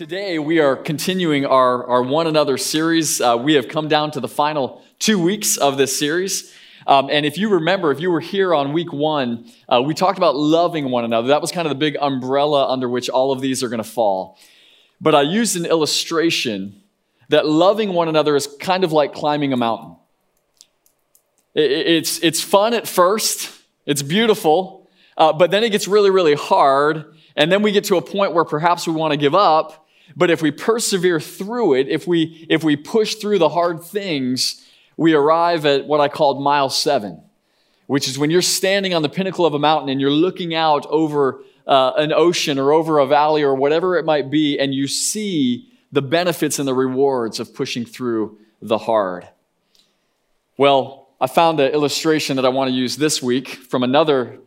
Today, we are continuing our, our One Another series. Uh, we have come down to the final two weeks of this series. Um, and if you remember, if you were here on week one, uh, we talked about loving one another. That was kind of the big umbrella under which all of these are going to fall. But I used an illustration that loving one another is kind of like climbing a mountain. It, it's, it's fun at first, it's beautiful, uh, but then it gets really, really hard. And then we get to a point where perhaps we want to give up. But if we persevere through it, if we, if we push through the hard things, we arrive at what I called mile seven, which is when you're standing on the pinnacle of a mountain and you're looking out over uh, an ocean or over a valley or whatever it might be, and you see the benefits and the rewards of pushing through the hard. Well, I found an illustration that I want to use this week from another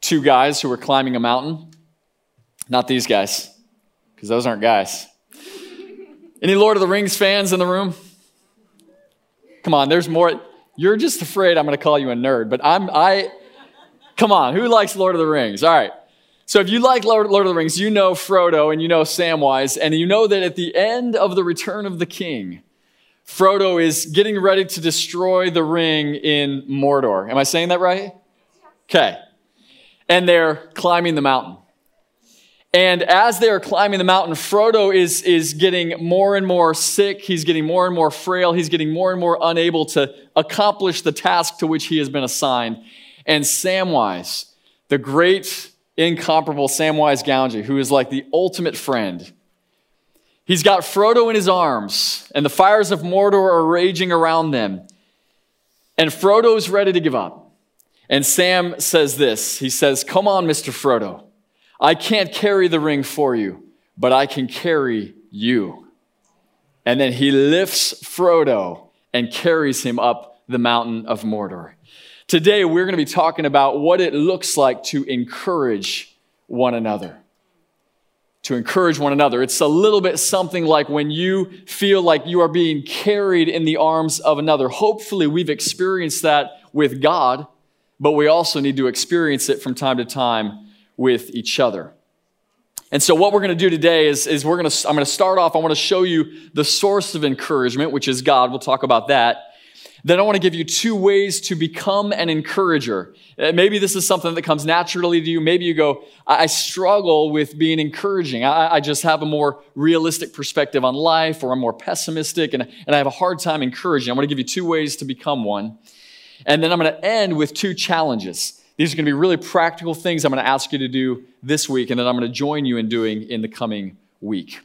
two guys who were climbing a mountain. Not these guys because those aren't guys. Any Lord of the Rings fans in the room? Come on, there's more. You're just afraid I'm going to call you a nerd, but I'm, I, come on, who likes Lord of the Rings? All right. So if you like Lord, Lord of the Rings, you know Frodo and you know Samwise, and you know that at the end of the Return of the King, Frodo is getting ready to destroy the ring in Mordor. Am I saying that right? Okay. And they're climbing the mountain. And as they are climbing the mountain, Frodo is, is getting more and more sick. He's getting more and more frail. He's getting more and more unable to accomplish the task to which he has been assigned. And Samwise, the great, incomparable Samwise Gamgee, who is like the ultimate friend, he's got Frodo in his arms, and the fires of Mordor are raging around them. And Frodo's ready to give up. And Sam says this He says, Come on, Mr. Frodo. I can't carry the ring for you, but I can carry you. And then he lifts Frodo and carries him up the mountain of Mordor. Today, we're going to be talking about what it looks like to encourage one another. To encourage one another. It's a little bit something like when you feel like you are being carried in the arms of another. Hopefully, we've experienced that with God, but we also need to experience it from time to time with each other. And so, what we're going to do today is, is we're going to, I'm going to start off. I want to show you the source of encouragement, which is God. We'll talk about that. Then I want to give you two ways to become an encourager. Uh, maybe this is something that comes naturally to you. Maybe you go, I struggle with being encouraging. I, I just have a more realistic perspective on life, or I'm more pessimistic, and, and I have a hard time encouraging. I'm going to give you two ways to become one. And then I'm going to end with two challenges. These are going to be really practical things I'm going to ask you to do this week, and that I'm going to join you in doing in the coming week.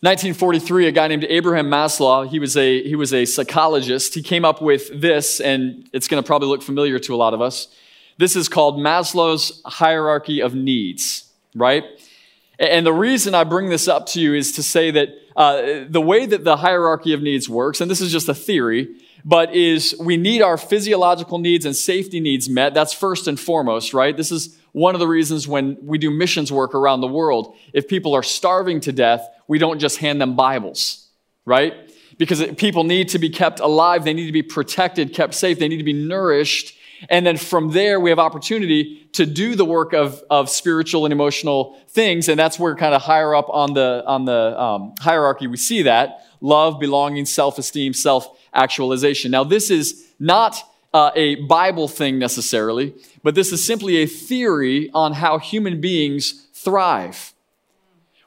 1943, a guy named Abraham Maslow, he was a, he was a psychologist. He came up with this, and it's going to probably look familiar to a lot of us. This is called Maslow's hierarchy of needs, right? And the reason I bring this up to you is to say that uh, the way that the hierarchy of needs works, and this is just a theory, but is we need our physiological needs and safety needs met. That's first and foremost, right? This is one of the reasons when we do missions work around the world. If people are starving to death, we don't just hand them Bibles, right? Because people need to be kept alive, they need to be protected, kept safe, they need to be nourished. And then from there, we have opportunity to do the work of, of spiritual and emotional things. And that's where kind of higher up on the, on the um, hierarchy we see that love, belonging, self esteem, self actualization. Now, this is not uh, a Bible thing necessarily, but this is simply a theory on how human beings thrive.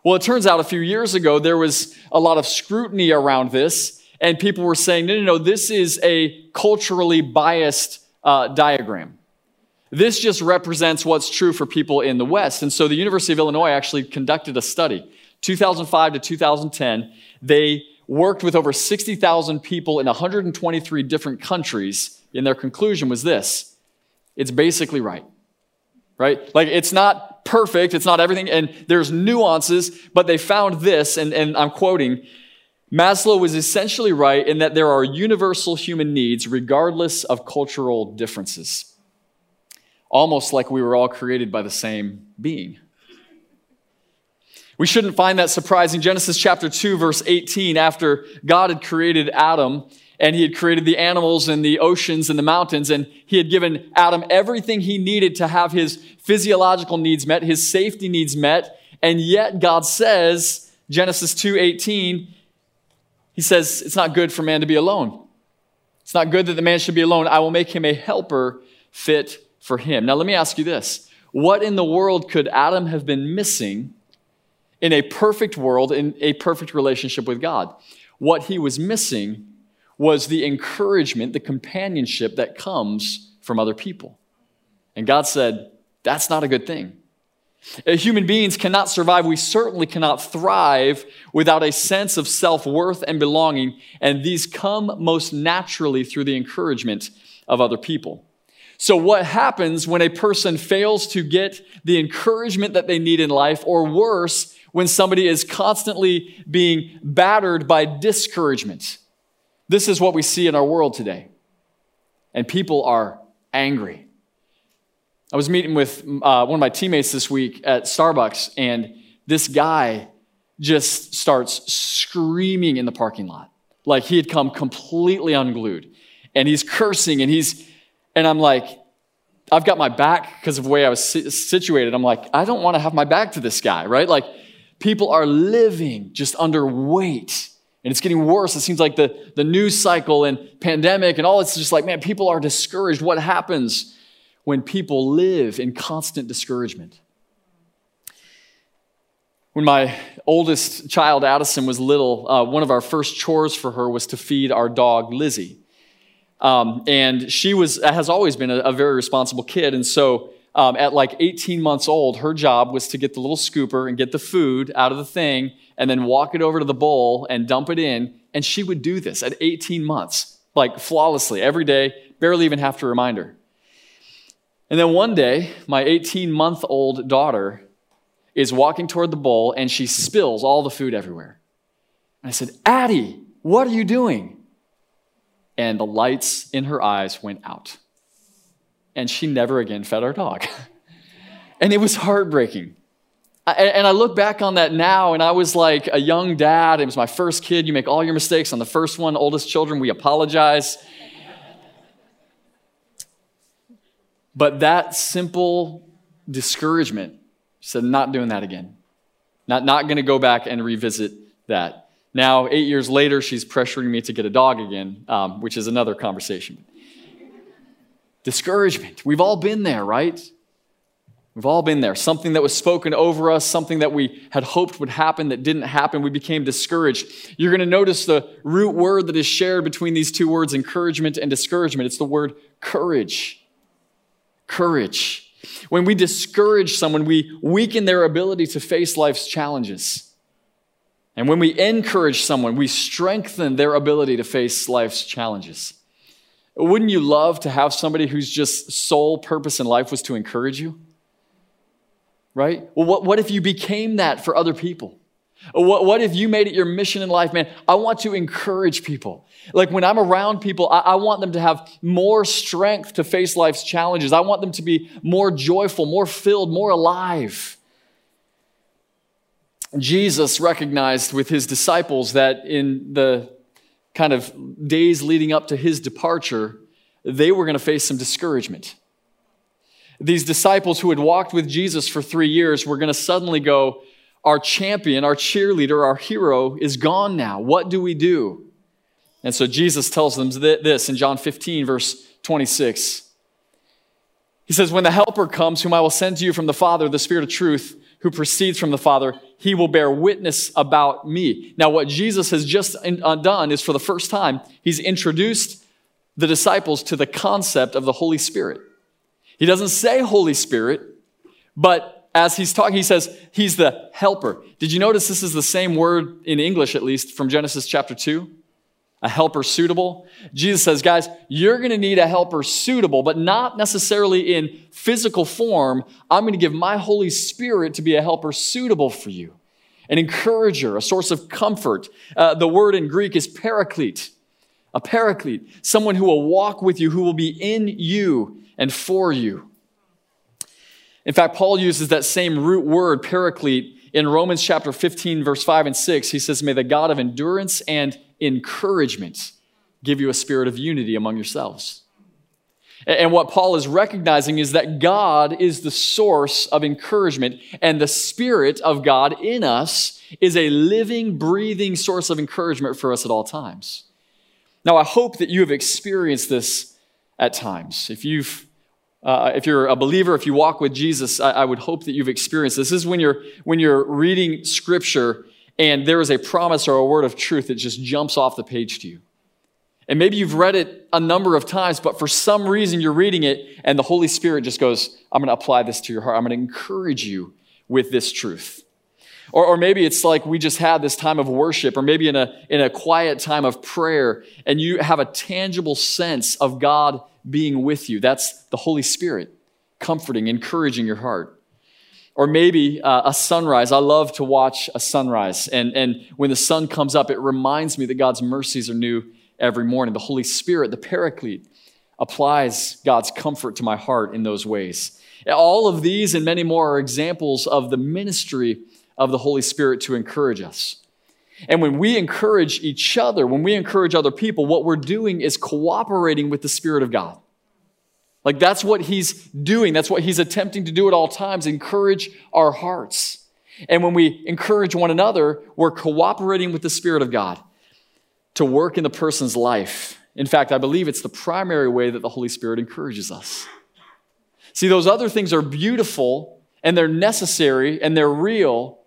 Well, it turns out a few years ago there was a lot of scrutiny around this, and people were saying, no, no, no, this is a culturally biased uh, diagram. This just represents what's true for people in the West. And so the University of Illinois actually conducted a study. 2005 to 2010, they worked with over 60,000 people in 123 different countries, and their conclusion was this it's basically right. Right? Like, it's not perfect, it's not everything, and there's nuances, but they found this, and, and I'm quoting Maslow was essentially right in that there are universal human needs regardless of cultural differences. Almost like we were all created by the same being. We shouldn't find that surprising. Genesis chapter 2, verse 18, after God had created Adam and he had created the animals and the oceans and the mountains, and he had given Adam everything he needed to have his physiological needs met, his safety needs met, and yet God says, Genesis 2 18, he says, It's not good for man to be alone. It's not good that the man should be alone. I will make him a helper fit for him. Now, let me ask you this What in the world could Adam have been missing in a perfect world, in a perfect relationship with God? What he was missing was the encouragement, the companionship that comes from other people. And God said, That's not a good thing. Human beings cannot survive. We certainly cannot thrive without a sense of self worth and belonging. And these come most naturally through the encouragement of other people. So, what happens when a person fails to get the encouragement that they need in life, or worse, when somebody is constantly being battered by discouragement? This is what we see in our world today. And people are angry. I was meeting with uh, one of my teammates this week at Starbucks, and this guy just starts screaming in the parking lot. Like he had come completely unglued. And he's cursing, and he's, and I'm like, I've got my back because of the way I was situated. I'm like, I don't want to have my back to this guy, right? Like, people are living just under weight. And it's getting worse. It seems like the, the news cycle and pandemic and all, it's just like, man, people are discouraged. What happens? when people live in constant discouragement. When my oldest child, Addison, was little, uh, one of our first chores for her was to feed our dog, Lizzie. Um, and she was, has always been a, a very responsible kid. And so um, at like 18 months old, her job was to get the little scooper and get the food out of the thing and then walk it over to the bowl and dump it in. And she would do this at 18 months, like flawlessly every day, barely even have to remind her. And then one day, my 18 month old daughter is walking toward the bowl and she spills all the food everywhere. And I said, Addie, what are you doing? And the lights in her eyes went out. And she never again fed our dog. and it was heartbreaking. And I look back on that now, and I was like a young dad. It was my first kid. You make all your mistakes on the first one, oldest children, we apologize. But that simple discouragement said, not doing that again. Not, not going to go back and revisit that. Now, eight years later, she's pressuring me to get a dog again, um, which is another conversation. Discouragement. We've all been there, right? We've all been there. Something that was spoken over us, something that we had hoped would happen that didn't happen. We became discouraged. You're going to notice the root word that is shared between these two words, encouragement and discouragement. It's the word courage courage. When we discourage someone, we weaken their ability to face life's challenges. And when we encourage someone, we strengthen their ability to face life's challenges. Wouldn't you love to have somebody whose just sole purpose in life was to encourage you? Right? Well, what, what if you became that for other people? What, what if you made it your mission in life, man? I want to encourage people. Like when I'm around people, I, I, want them to have more strength to face life's challenges. I want them to be more joyful, more filled, more alive. Jesus recognized with his disciples that in the kind of days leading up to his departure, they were going to face some discouragement. These disciples who had walked with Jesus for three years were going to suddenly go, our champion, our cheerleader, our hero is gone now. What do we do? And so Jesus tells them this in John 15, verse 26. He says, When the Helper comes, whom I will send to you from the Father, the Spirit of truth, who proceeds from the Father, he will bear witness about me. Now, what Jesus has just uh, done is for the first time, he's introduced the disciples to the concept of the Holy Spirit. He doesn't say Holy Spirit, but as he's talking, he says he's the helper. Did you notice this is the same word in English, at least, from Genesis chapter 2? A helper suitable. Jesus says, guys, you're going to need a helper suitable, but not necessarily in physical form. I'm going to give my Holy Spirit to be a helper suitable for you. an encourager, a source of comfort. Uh, the word in Greek is paraclete, a paraclete, someone who will walk with you, who will be in you and for you. In fact, Paul uses that same root word, paraclete, in Romans chapter 15, verse 5 and 6. He says, May the God of endurance and encouragement give you a spirit of unity among yourselves. And what Paul is recognizing is that God is the source of encouragement, and the Spirit of God in us is a living, breathing source of encouragement for us at all times. Now, I hope that you have experienced this at times. If you've uh, if you're a believer, if you walk with Jesus, I, I would hope that you've experienced this. This is when you're when you're reading Scripture and there is a promise or a word of truth that just jumps off the page to you. And maybe you've read it a number of times, but for some reason you're reading it and the Holy Spirit just goes, I'm going to apply this to your heart. I'm going to encourage you with this truth. Or, or maybe it's like we just had this time of worship, or maybe in a, in a quiet time of prayer, and you have a tangible sense of God being with you. That's the Holy Spirit comforting, encouraging your heart. Or maybe uh, a sunrise. I love to watch a sunrise. And, and when the sun comes up, it reminds me that God's mercies are new every morning. The Holy Spirit, the Paraclete, applies God's comfort to my heart in those ways. All of these and many more are examples of the ministry of the Holy Spirit to encourage us. And when we encourage each other, when we encourage other people, what we're doing is cooperating with the Spirit of God. Like that's what He's doing. That's what He's attempting to do at all times encourage our hearts. And when we encourage one another, we're cooperating with the Spirit of God to work in the person's life. In fact, I believe it's the primary way that the Holy Spirit encourages us. See, those other things are beautiful and they're necessary and they're real.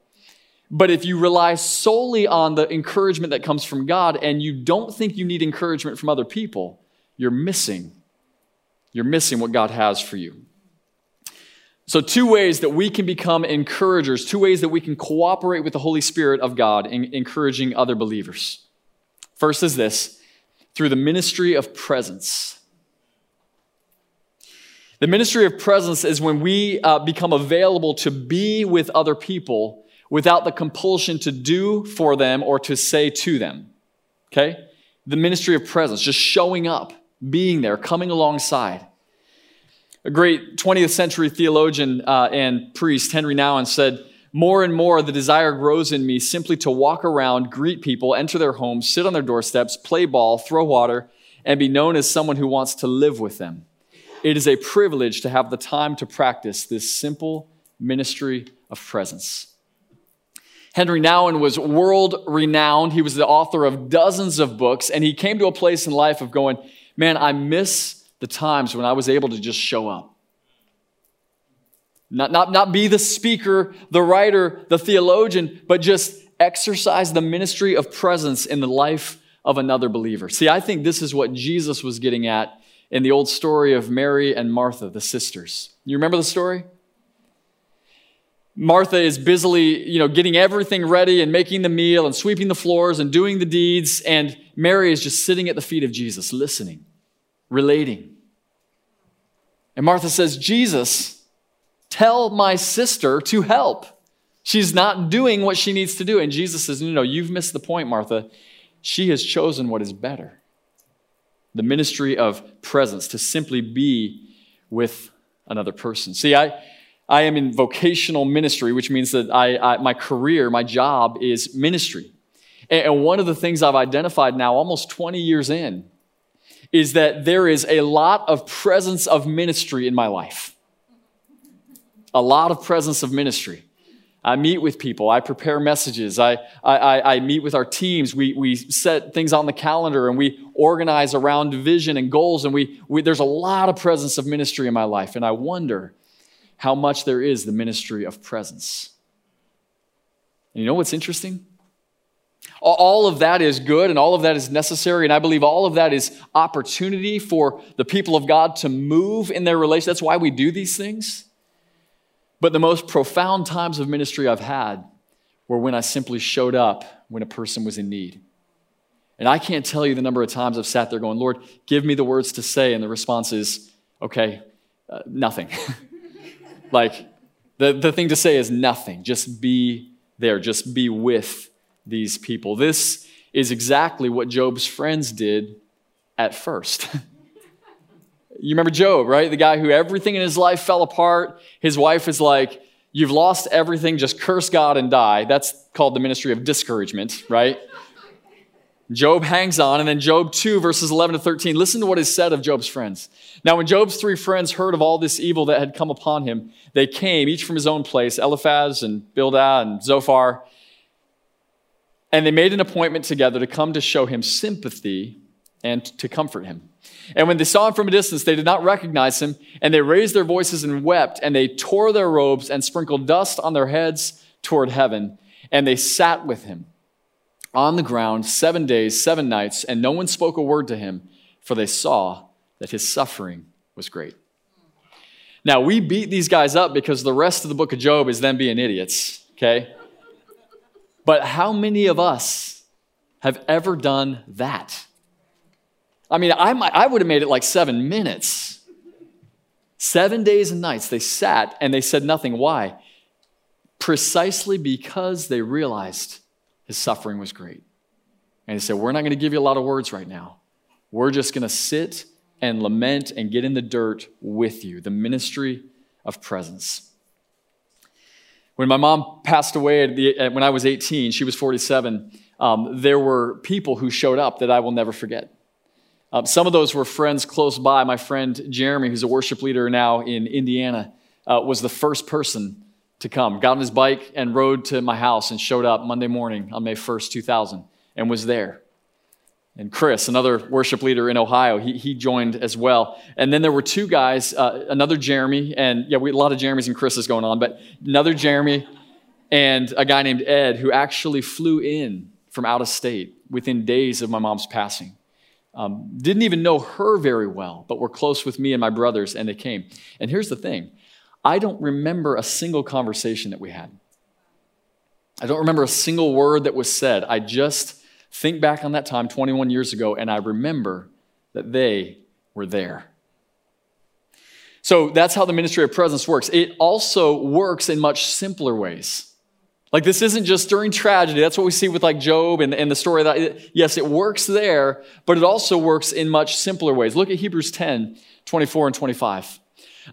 But if you rely solely on the encouragement that comes from God and you don't think you need encouragement from other people, you're missing. You're missing what God has for you. So, two ways that we can become encouragers, two ways that we can cooperate with the Holy Spirit of God in encouraging other believers. First is this through the ministry of presence. The ministry of presence is when we uh, become available to be with other people without the compulsion to do for them or to say to them. Okay? The ministry of presence, just showing up, being there, coming alongside. A great 20th century theologian uh, and priest, Henry Nouwen, said, more and more, the desire grows in me simply to walk around, greet people, enter their homes, sit on their doorsteps, play ball, throw water, and be known as someone who wants to live with them. It is a privilege to have the time to practice this simple ministry of presence. Henry Nouwen was world renowned. He was the author of dozens of books, and he came to a place in life of going, Man, I miss the times when I was able to just show up. Not, not, not be the speaker, the writer, the theologian, but just exercise the ministry of presence in the life of another believer. See, I think this is what Jesus was getting at in the old story of Mary and Martha, the sisters. You remember the story? Martha is busily, you know, getting everything ready and making the meal and sweeping the floors and doing the deeds, and Mary is just sitting at the feet of Jesus, listening, relating. And Martha says, Jesus, Tell my sister to help. She's not doing what she needs to do. And Jesus says, No, no, you've missed the point, Martha. She has chosen what is better the ministry of presence, to simply be with another person. See, I, I am in vocational ministry, which means that I, I my career, my job is ministry. And, one of the things I've identified now, almost 20 years in, is that there is a lot of presence of ministry in my life a lot of presence of ministry. I meet with people. I prepare messages. I, I, I meet with our teams. We, we set things on the calendar and we organize around vision and goals. And we, we, there's a lot of presence of ministry in my life. And I wonder how much there is the ministry of presence. And you know what's interesting? All of that is good and all of that is necessary. And I believe all of that is opportunity for the people of God to move in their relation. That's why we do these things. But the most profound times of ministry I've had were when I simply showed up when a person was in need. And I can't tell you the number of times I've sat there going, Lord, give me the words to say. And the response is, okay, uh, nothing. like, the, the thing to say is nothing. Just be there, just be with these people. This is exactly what Job's friends did at first. you remember Job, right? The guy who everything in his life fell apart. His wife is like, You've lost everything, just curse God and die. That's called the ministry of discouragement, right? Job hangs on, and then Job 2, verses 11 to 13. Listen to what is said of Job's friends. Now, when Job's three friends heard of all this evil that had come upon him, they came, each from his own place, Eliphaz and Bildad and Zophar, and they made an appointment together to come to show him sympathy and to comfort him. And when they saw him from a distance, they did not recognize him, and they raised their voices and wept, and they tore their robes and sprinkled dust on their heads toward heaven, and they sat with him on the ground seven days, seven nights, and no one spoke a word to him, for they saw that his suffering was great. Now, we beat these guys up because the rest of the book of Job is them being idiots, okay? But how many of us have ever done that? I mean, I, might, I would have made it like seven minutes. Seven days and nights they sat and they said nothing. Why? Precisely because they realized his suffering was great. And he said, We're not going to give you a lot of words right now. We're just going to sit and lament and get in the dirt with you. The ministry of presence. When my mom passed away the, when I was 18, she was 47, um, there were people who showed up that I will never forget. Um, some of those were friends close by. My friend Jeremy, who's a worship leader now in Indiana, uh, was the first person to come. Got on his bike and rode to my house and showed up Monday morning on May 1st, 2000, and was there. And Chris, another worship leader in Ohio, he, he joined as well. And then there were two guys, uh, another Jeremy, and yeah, we a lot of Jeremys and Chris's going on, but another Jeremy and a guy named Ed who actually flew in from out of state within days of my mom's passing. Um, didn't even know her very well, but were close with me and my brothers, and they came. And here's the thing I don't remember a single conversation that we had. I don't remember a single word that was said. I just think back on that time 21 years ago, and I remember that they were there. So that's how the ministry of presence works. It also works in much simpler ways. Like this isn't just during tragedy. That's what we see with like Job and, and the story that, yes, it works there, but it also works in much simpler ways. Look at Hebrews 10, 24 and 25.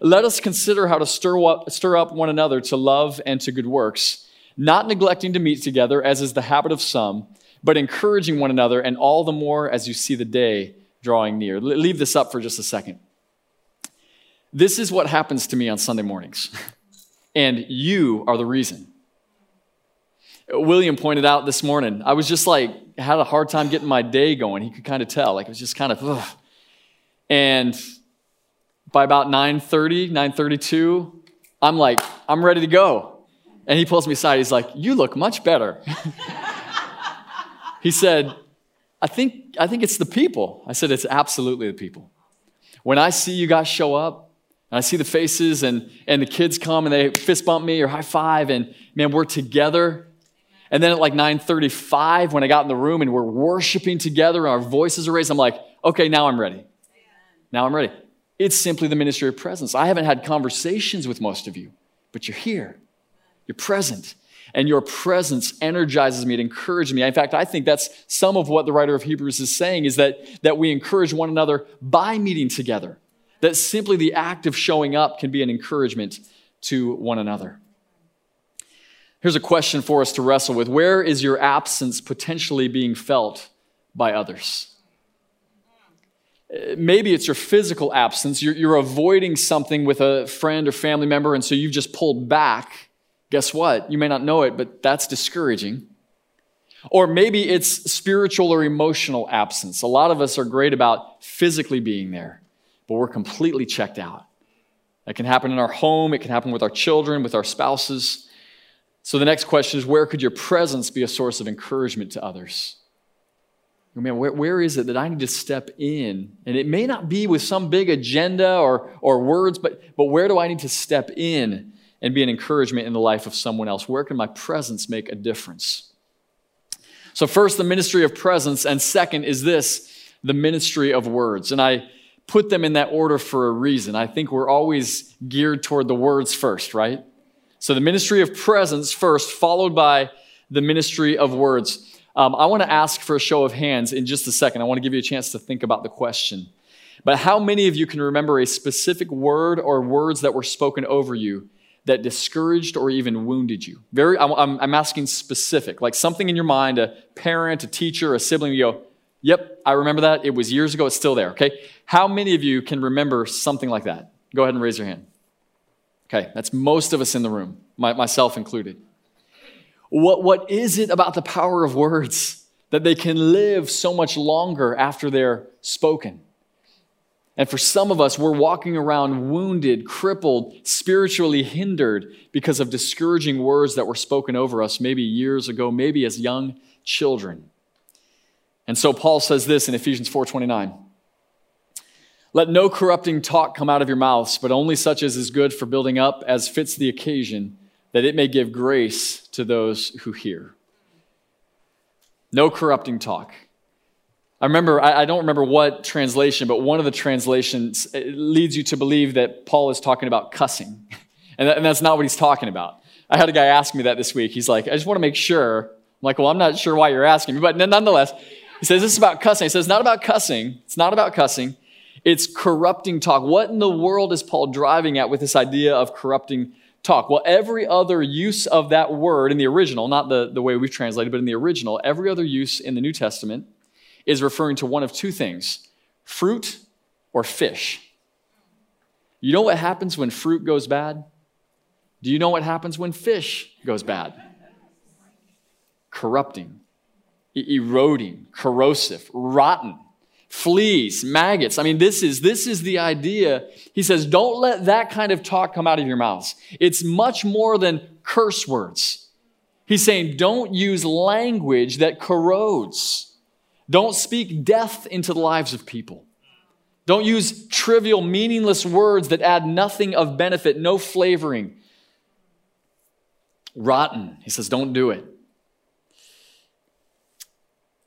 Let us consider how to stir up, stir up one another to love and to good works, not neglecting to meet together, as is the habit of some but encouraging one another, and all the more as you see the day drawing near. Leave this up for just a second. This is what happens to me on Sunday mornings, and you are the reason. William pointed out this morning, I was just like, had a hard time getting my day going. He could kind of tell, like it was just kind of, ugh. and by about 9.30, 9.32, I'm like, I'm ready to go. And he pulls me aside. He's like, you look much better. He said, I think, I think it's the people. I said, It's absolutely the people. When I see you guys show up, and I see the faces, and, and the kids come and they fist bump me or high five, and man, we're together. And then at like 9:35, when I got in the room and we're worshiping together, and our voices are raised, I'm like, okay, now I'm ready. Now I'm ready. It's simply the ministry of presence. I haven't had conversations with most of you, but you're here. You're present and your presence energizes me, it encourages me. In fact, I think that's some of what the writer of Hebrews is saying is that, that we encourage one another by meeting together. That simply the act of showing up can be an encouragement to one another. Here's a question for us to wrestle with Where is your absence potentially being felt by others? Maybe it's your physical absence. You're, you're avoiding something with a friend or family member, and so you've just pulled back Guess what? You may not know it, but that's discouraging. Or maybe it's spiritual or emotional absence. A lot of us are great about physically being there, but we're completely checked out. That can happen in our home, it can happen with our children, with our spouses. So the next question is where could your presence be a source of encouragement to others? Man, where, where is it that I need to step in? And it may not be with some big agenda or, or words, but, but where do I need to step in and be an encouragement in the life of someone else? Where can my presence make a difference? So, first, the ministry of presence, and second is this the ministry of words. And I put them in that order for a reason. I think we're always geared toward the words first, right? So, the ministry of presence first, followed by the ministry of words. Um, I want to ask for a show of hands in just a second. I want to give you a chance to think about the question. But how many of you can remember a specific word or words that were spoken over you that discouraged or even wounded you? Very, I'm, I'm asking specific, like something in your mind, a parent, a teacher, a sibling, you go, Yep, I remember that. It was years ago. It's still there, okay? How many of you can remember something like that? Go ahead and raise your hand. Okay, that's most of us in the room, my, myself included. What, what is it about the power of words that they can live so much longer after they're spoken? And for some of us, we're walking around wounded, crippled, spiritually hindered because of discouraging words that were spoken over us maybe years ago, maybe as young children. And so Paul says this in Ephesians 4:29. Let no corrupting talk come out of your mouths, but only such as is good for building up as fits the occasion, that it may give grace to those who hear. No corrupting talk. I remember, I don't remember what translation, but one of the translations leads you to believe that Paul is talking about cussing. And that's not what he's talking about. I had a guy ask me that this week. He's like, I just want to make sure. I'm like, well, I'm not sure why you're asking me, but nonetheless, he says this is about cussing. He says, not about cussing. It's not about cussing. It's corrupting talk. What in the world is Paul driving at with this idea of corrupting talk? Well, every other use of that word in the original, not the, the way we've translated, but in the original, every other use in the New Testament is referring to one of two things fruit or fish. You know what happens when fruit goes bad? Do you know what happens when fish goes bad? Corrupting, eroding, corrosive, rotten fleas, maggots. I mean, this is, this is the idea. He says, don't let that kind of talk come out of your mouths. It's much more than curse words. He's saying, don't use language that corrodes. Don't speak death into the lives of people. Don't use trivial, meaningless words that add nothing of benefit, no flavoring. Rotten. He says, don't do it.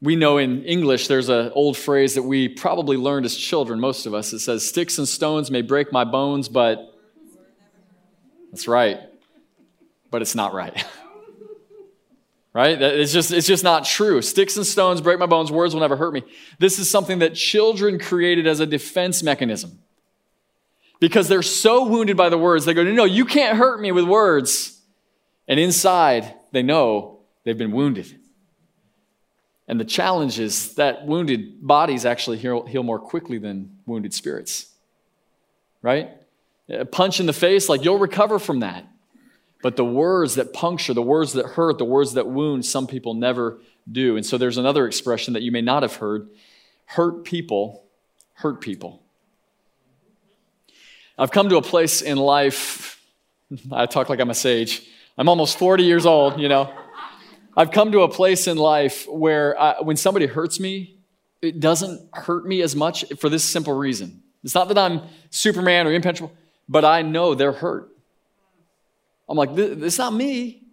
We know in English there's an old phrase that we probably learned as children, most of us. It says, Sticks and stones may break my bones, but that's right. But it's not right. right? It's just, it's just not true. Sticks and stones break my bones, words will never hurt me. This is something that children created as a defense mechanism. Because they're so wounded by the words, they go, No, no, you can't hurt me with words. And inside, they know they've been wounded. And the challenge is that wounded bodies actually heal, heal more quickly than wounded spirits. Right? A punch in the face, like you'll recover from that. But the words that puncture, the words that hurt, the words that wound, some people never do. And so there's another expression that you may not have heard hurt people hurt people. I've come to a place in life, I talk like I'm a sage. I'm almost 40 years old, you know. I've come to a place in life where I, when somebody hurts me, it doesn't hurt me as much for this simple reason. It's not that I'm Superman or impenetrable, but I know they're hurt. I'm like, it's not me.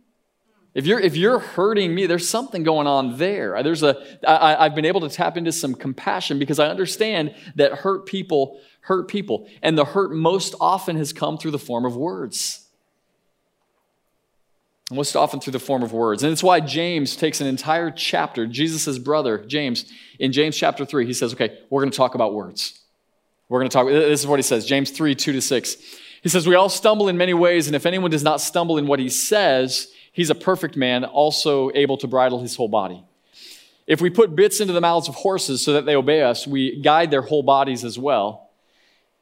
If you're, if you're hurting me, there's something going on there. There's a, I, I've been able to tap into some compassion because I understand that hurt people hurt people. And the hurt most often has come through the form of words most often through the form of words. And it's why James takes an entire chapter, Jesus' brother, James, in James chapter 3, he says, okay, we're going to talk about words. We're going to talk, this is what he says, James 3, 2 to 6. He says, We all stumble in many ways, and if anyone does not stumble in what he says, he's a perfect man, also able to bridle his whole body. If we put bits into the mouths of horses so that they obey us, we guide their whole bodies as well.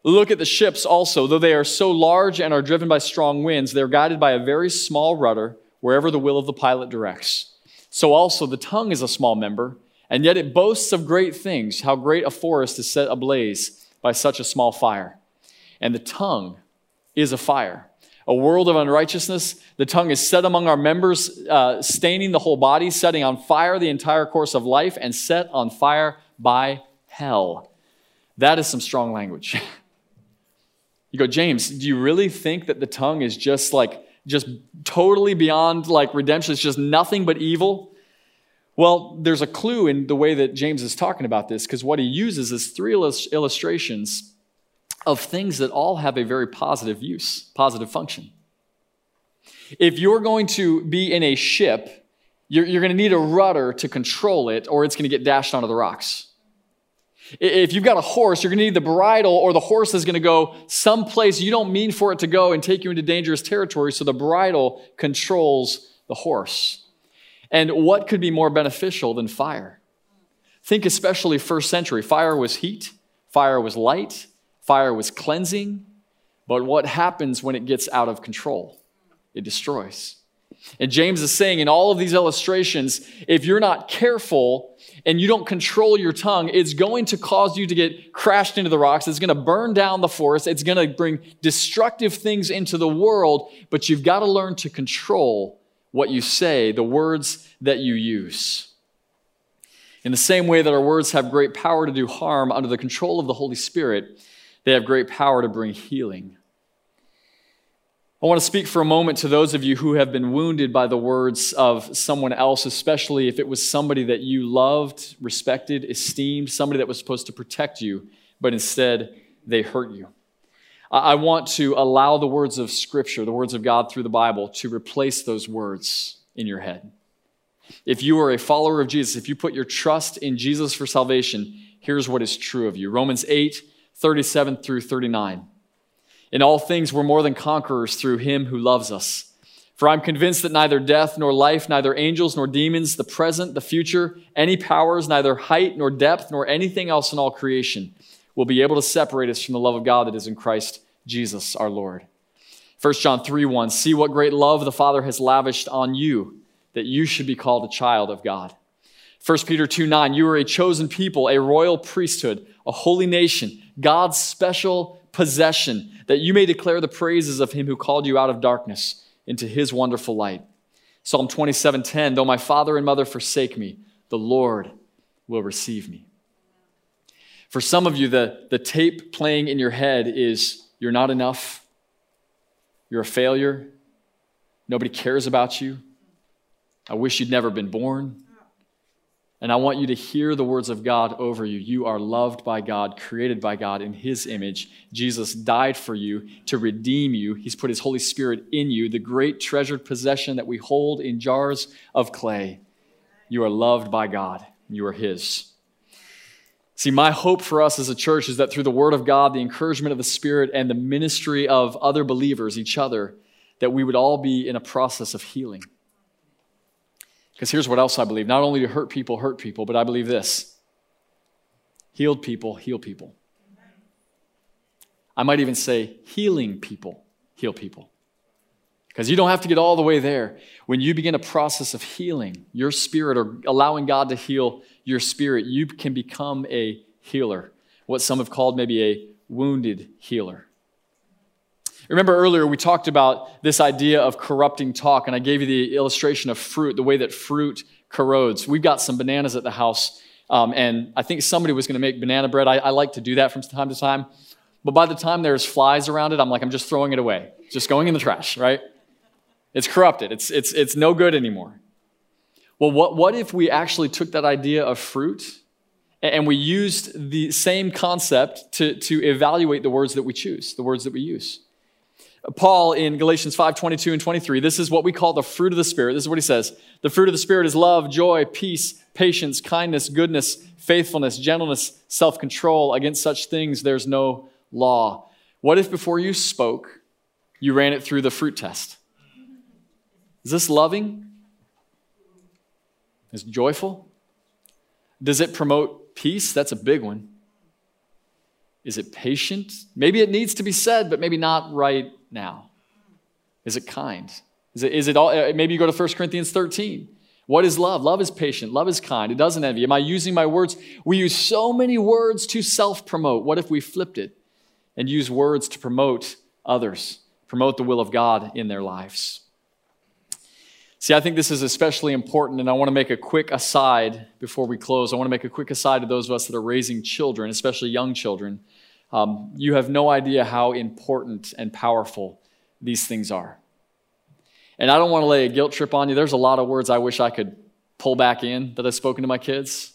Look at the ships also. Though they are so large and are driven by strong winds, they're guided by a very small rudder wherever the will of the pilot directs. So also the tongue is a small member, and yet it boasts of great things. How great a forest is set ablaze by such a small fire. And the tongue is a fire, a world of unrighteousness. The tongue is set among our members, uh, staining the whole body, setting on fire the entire course of life, and set on fire by hell. That is some strong language. You go, James, do you really think that the tongue is just like, just totally beyond like redemption? It's just nothing but evil? Well, there's a clue in the way that James is talking about this because what he uses is three illustrations of things that all have a very positive use, positive function. If you're going to be in a ship you're, you're going to need a rudder to control it, or it's going to get dashed onto the rocks. If you've got a horse, you're going to need the bridle, or the horse is going to go someplace you don't mean for it to go and take you into dangerous territory, so the bridle controls the horse. And what could be more beneficial than fire? Think especially first century. Fire was heat, fire was light, fire was cleansing. But what happens when it gets out of control? It destroys. And James is saying in all of these illustrations, if you're not careful and you don't control your tongue, it's going to cause you to get crashed into the rocks. It's going to burn down the forest. It's going to bring destructive things into the world, but you've got to learn to control what you say, the words that you use. In the same way that our words have great power to do harm under the control of the Holy Spirit, they have great power to bring healing. I want to speak for a moment to those of you who have been wounded by the words of someone else, especially if it was somebody that you loved, respected, esteemed, somebody that was supposed to protect you, but instead they hurt you. I want to allow the words of Scripture, the words of God through the Bible, to replace those words in your head. If you are a follower of Jesus, if you put your trust in Jesus for salvation, here's what is true of you Romans 8, 37 through 39. In all things, we're more than conquerors through him who loves us. For I'm convinced that neither death nor life, neither angels nor demons, the present, the future, any powers, neither height nor depth, nor anything else in all creation will be able to separate us from the love of God that is in Christ Jesus our Lord. 1 John 3 1 See what great love the Father has lavished on you, that you should be called a child of God. 1 Peter 2 9 You are a chosen people, a royal priesthood, a holy nation, God's special possession, that you may declare the praises of him who called you out of darkness into his wonderful light. Psalm 27 10 Though my father and mother forsake me, the Lord will receive me. For some of you, the, the tape playing in your head is you're not enough, you're a failure, nobody cares about you. I wish you'd never been born. And I want you to hear the words of God over you. You are loved by God, created by God in His image. Jesus died for you to redeem you. He's put His Holy Spirit in you, the great treasured possession that we hold in jars of clay. You are loved by God, you are His. See, my hope for us as a church is that through the Word of God, the encouragement of the Spirit, and the ministry of other believers, each other, that we would all be in a process of healing. Because here's what else I believe not only do hurt people hurt people, but I believe this healed people heal people. I might even say healing people heal people. Because you don't have to get all the way there. When you begin a process of healing your spirit or allowing God to heal your spirit, you can become a healer. What some have called maybe a wounded healer. Remember earlier we talked about this idea of corrupting talk, and I gave you the illustration of fruit, the way that fruit corrodes. We've got some bananas at the house, um, and I think somebody was going to make banana bread. I, I like to do that from time to time. But by the time there's flies around it, I'm like, I'm just throwing it away. just going in the trash, right? It's corrupted. It's, it's, it's no good anymore. Well, what, what if we actually took that idea of fruit and we used the same concept to, to evaluate the words that we choose, the words that we use? Paul in Galatians 5 22 and 23, this is what we call the fruit of the Spirit. This is what he says The fruit of the Spirit is love, joy, peace, patience, kindness, goodness, faithfulness, gentleness, self control. Against such things, there's no law. What if before you spoke, you ran it through the fruit test? Is this loving? Is joyful? Does it promote peace? That's a big one. Is it patient? Maybe it needs to be said, but maybe not right now? Is it kind? Is it, is it all, uh, maybe you go to 1 Corinthians 13. What is love? Love is patient. Love is kind. It doesn't envy. Am I using my words? We use so many words to self promote. What if we flipped it and use words to promote others, promote the will of God in their lives? See, I think this is especially important, and I want to make a quick aside before we close. I want to make a quick aside to those of us that are raising children, especially young children. Um, you have no idea how important and powerful these things are. And I don't want to lay a guilt trip on you. There's a lot of words I wish I could pull back in that I've spoken to my kids.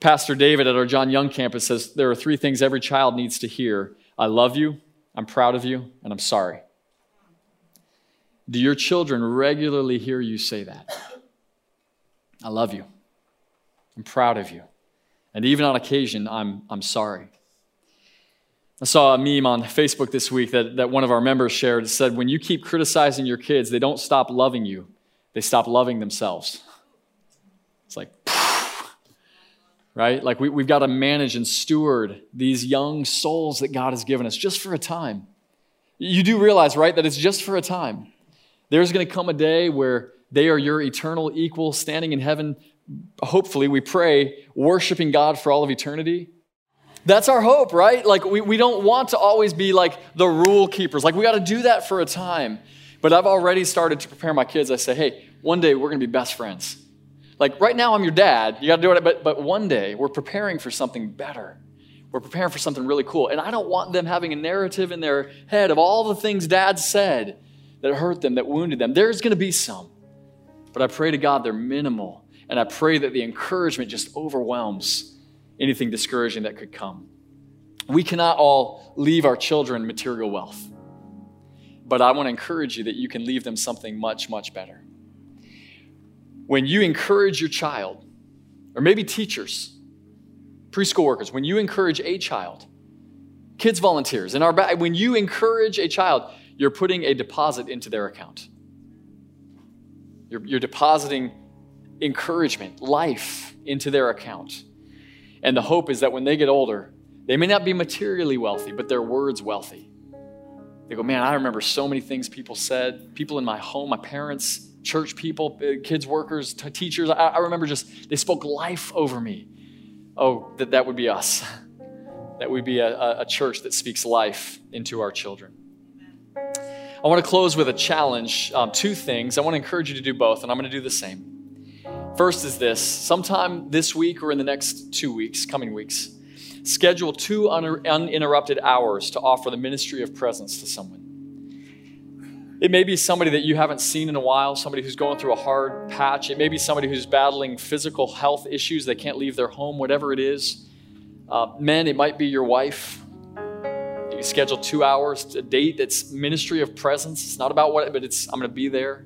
Pastor David at our John Young campus says there are three things every child needs to hear I love you, I'm proud of you, and I'm sorry. Do your children regularly hear you say that? I love you. I'm proud of you. And even on occasion, I'm, I'm sorry. I saw a meme on Facebook this week that, that one of our members shared. It said, When you keep criticizing your kids, they don't stop loving you, they stop loving themselves. It's like, right? Like we, we've got to manage and steward these young souls that God has given us just for a time. You do realize, right, that it's just for a time. There's going to come a day where they are your eternal equal standing in heaven, hopefully, we pray, worshiping God for all of eternity. That's our hope, right? Like, we, we don't want to always be like the rule keepers. Like, we got to do that for a time. But I've already started to prepare my kids. I say, hey, one day we're going to be best friends. Like, right now I'm your dad. You got to do it. But, but one day we're preparing for something better. We're preparing for something really cool. And I don't want them having a narrative in their head of all the things dad said that hurt them, that wounded them. There's going to be some. But I pray to God they're minimal. And I pray that the encouragement just overwhelms anything discouraging that could come. We cannot all leave our children material wealth, but I want to encourage you that you can leave them something much, much better. When you encourage your child, or maybe teachers, preschool workers, when you encourage a child, kids volunteers, in our back, when you encourage a child, you're putting a deposit into their account. You're, you're depositing encouragement, life into their account. And the hope is that when they get older, they may not be materially wealthy, but their words wealthy. They go, man, I remember so many things people said, people in my home, my parents, church people, uh, kids, workers, t- teachers. I, I remember just, they spoke life over me. Oh, that, that would be us. That would be a, a church that speaks life into our children. I want to close with a challenge, um, two things. I want to encourage you to do both, and I'm going to do the same. First is this sometime this week or in the next two weeks, coming weeks, schedule two un- uninterrupted hours to offer the ministry of presence to someone. It may be somebody that you haven't seen in a while, somebody who's going through a hard patch. It may be somebody who's battling physical health issues, they can't leave their home, whatever it is. Uh, men, it might be your wife. You schedule two hours, a date that's ministry of presence. It's not about what, but it's I'm going to be there.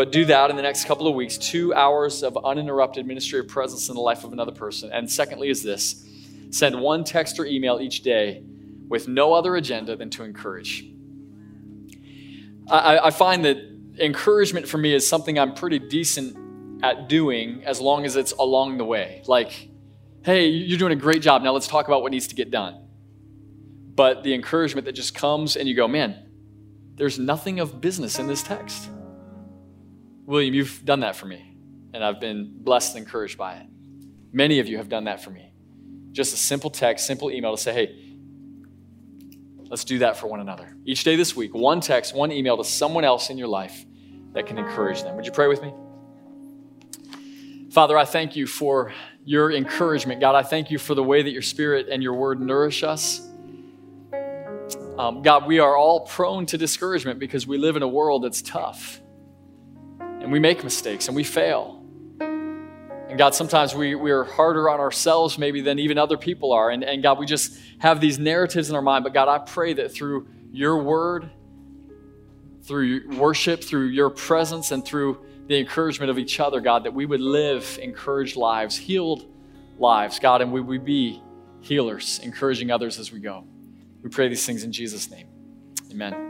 But do that in the next couple of weeks two hours of uninterrupted ministry of presence in the life of another person. And secondly, is this send one text or email each day with no other agenda than to encourage. I, I find that encouragement for me is something I'm pretty decent at doing as long as it's along the way. Like, hey, you're doing a great job. Now let's talk about what needs to get done. But the encouragement that just comes and you go, man, there's nothing of business in this text. William, you've done that for me, and I've been blessed and encouraged by it. Many of you have done that for me. Just a simple text, simple email to say, hey, let's do that for one another. Each day this week, one text, one email to someone else in your life that can encourage them. Would you pray with me? Father, I thank you for your encouragement. God, I thank you for the way that your spirit and your word nourish us. Um, God, we are all prone to discouragement because we live in a world that's tough and we make mistakes and we fail. And God, sometimes we, we are harder on ourselves maybe than even other people are. And, and God, we just have these narratives in our mind. But God, I pray that through your word, through worship, through your presence, and through the encouragement of each other, God, that we would live encouraged lives, healed lives, God, and we would be healers, encouraging others as we go. We pray these things in Jesus' name. Amen.